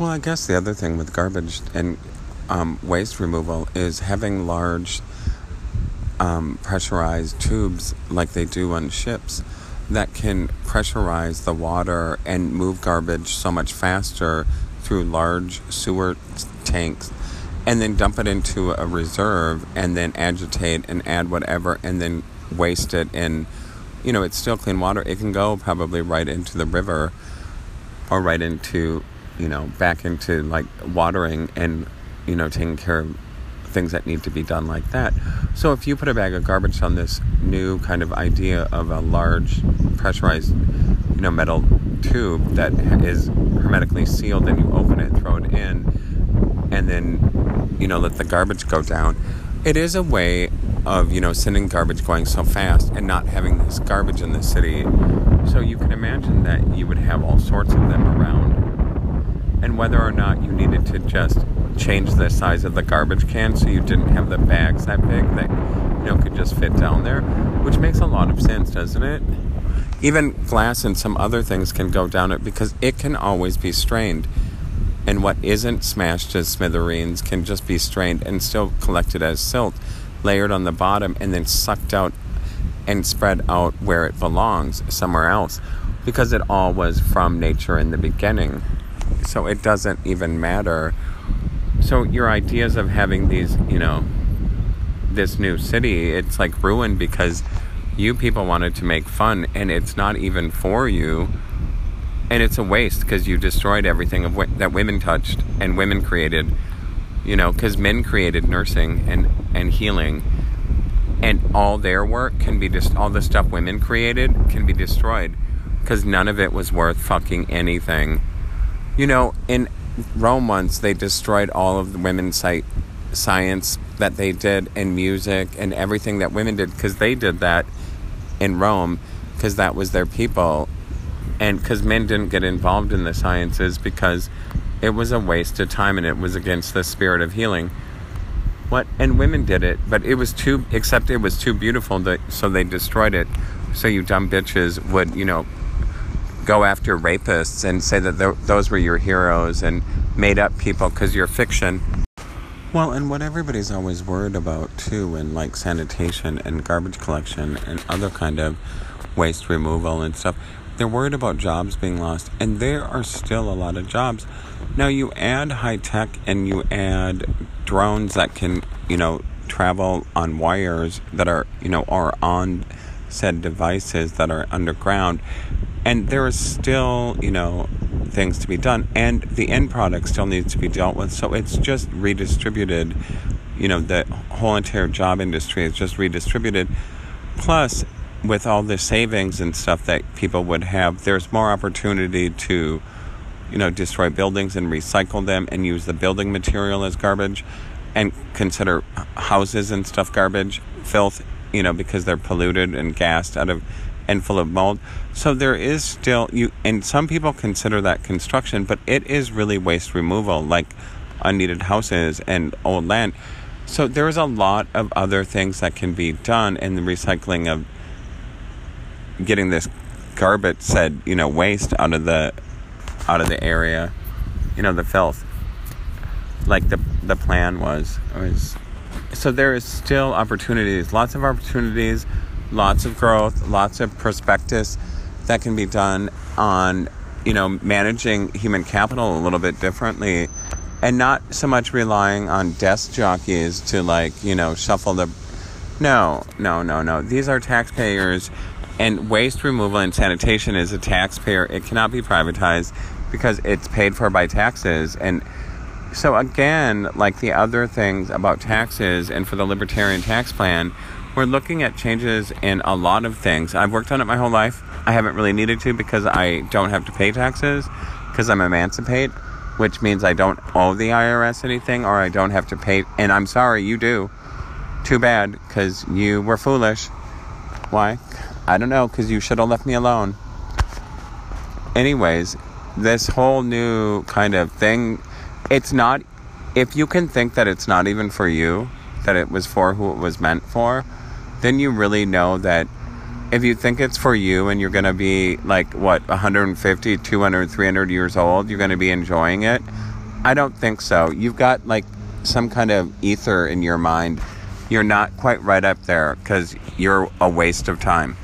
Well, I guess the other thing with garbage and um, waste removal is having large um, pressurized tubes like they do on ships that can pressurize the water and move garbage so much faster through large sewer tanks and then dump it into a reserve and then agitate and add whatever and then waste it and you know it's still clean water. It can go probably right into the river or right into you know back into like watering and you know taking care of things that need to be done like that. So if you put a bag of garbage on this new kind of idea of a large pressurized you know metal tube that is hermetically sealed and you open it throw it in and then you know let the garbage go down it is a way of you know sending garbage going so fast and not having this garbage in the city. So you can imagine that you would have all sorts of them around and whether or not you needed to just change the size of the garbage can so you didn't have the bags that big that you know could just fit down there which makes a lot of sense doesn't it? Even glass and some other things can go down it because it can always be strained. And what isn't smashed as smithereens can just be strained and still collected as silt layered on the bottom and then sucked out and spread out where it belongs somewhere else because it all was from nature in the beginning so it doesn't even matter. So your ideas of having these you know this new city it's like ruined because you people wanted to make fun and it's not even for you. And it's a waste because you destroyed everything of w- that women touched and women created you know because men created nursing and and healing. And all their work can be just all the stuff women created can be destroyed because none of it was worth fucking anything you know in rome once they destroyed all of the women's sci- science that they did and music and everything that women did because they did that in rome because that was their people. And because men didn't get involved in the sciences because it was a waste of time and it was against the spirit of healing. What and women did it but it was too except it was too beautiful that so they destroyed it. So you dumb bitches would you know go after rapists and say that th- those were your heroes and made up people because you're fiction well and what everybody's always worried about too in like sanitation and garbage collection and other kind of waste removal and stuff they're worried about jobs being lost, and there are still a lot of jobs. Now, you add high tech and you add drones that can, you know, travel on wires that are, you know, are on said devices that are underground, and there is still, you know, things to be done, and the end product still needs to be dealt with. So it's just redistributed. You know, the whole entire job industry is just redistributed. Plus, with all the savings and stuff that people would have, there's more opportunity to, you know, destroy buildings and recycle them and use the building material as garbage and consider houses and stuff garbage, filth, you know, because they're polluted and gassed out of and full of mold. So there is still you and some people consider that construction, but it is really waste removal like unneeded houses and old land. So there is a lot of other things that can be done in the recycling of getting this garbage said you know waste out of the out of the area you know the filth like the the plan was was so there is still opportunities lots of opportunities lots of growth lots of prospectus that can be done on you know managing human capital a little bit differently and not so much relying on desk jockeys to like you know shuffle the no no no no these are taxpayers and waste removal and sanitation is a taxpayer. It cannot be privatized because it's paid for by taxes. And so, again, like the other things about taxes and for the libertarian tax plan, we're looking at changes in a lot of things. I've worked on it my whole life. I haven't really needed to because I don't have to pay taxes because I'm emancipate, which means I don't owe the IRS anything or I don't have to pay. And I'm sorry, you do. Too bad because you were foolish. Why? I don't know, because you should have left me alone. Anyways, this whole new kind of thing, it's not, if you can think that it's not even for you, that it was for who it was meant for, then you really know that if you think it's for you and you're going to be like, what, 150, 200, 300 years old, you're going to be enjoying it, I don't think so. You've got like some kind of ether in your mind. You're not quite right up there because you're a waste of time.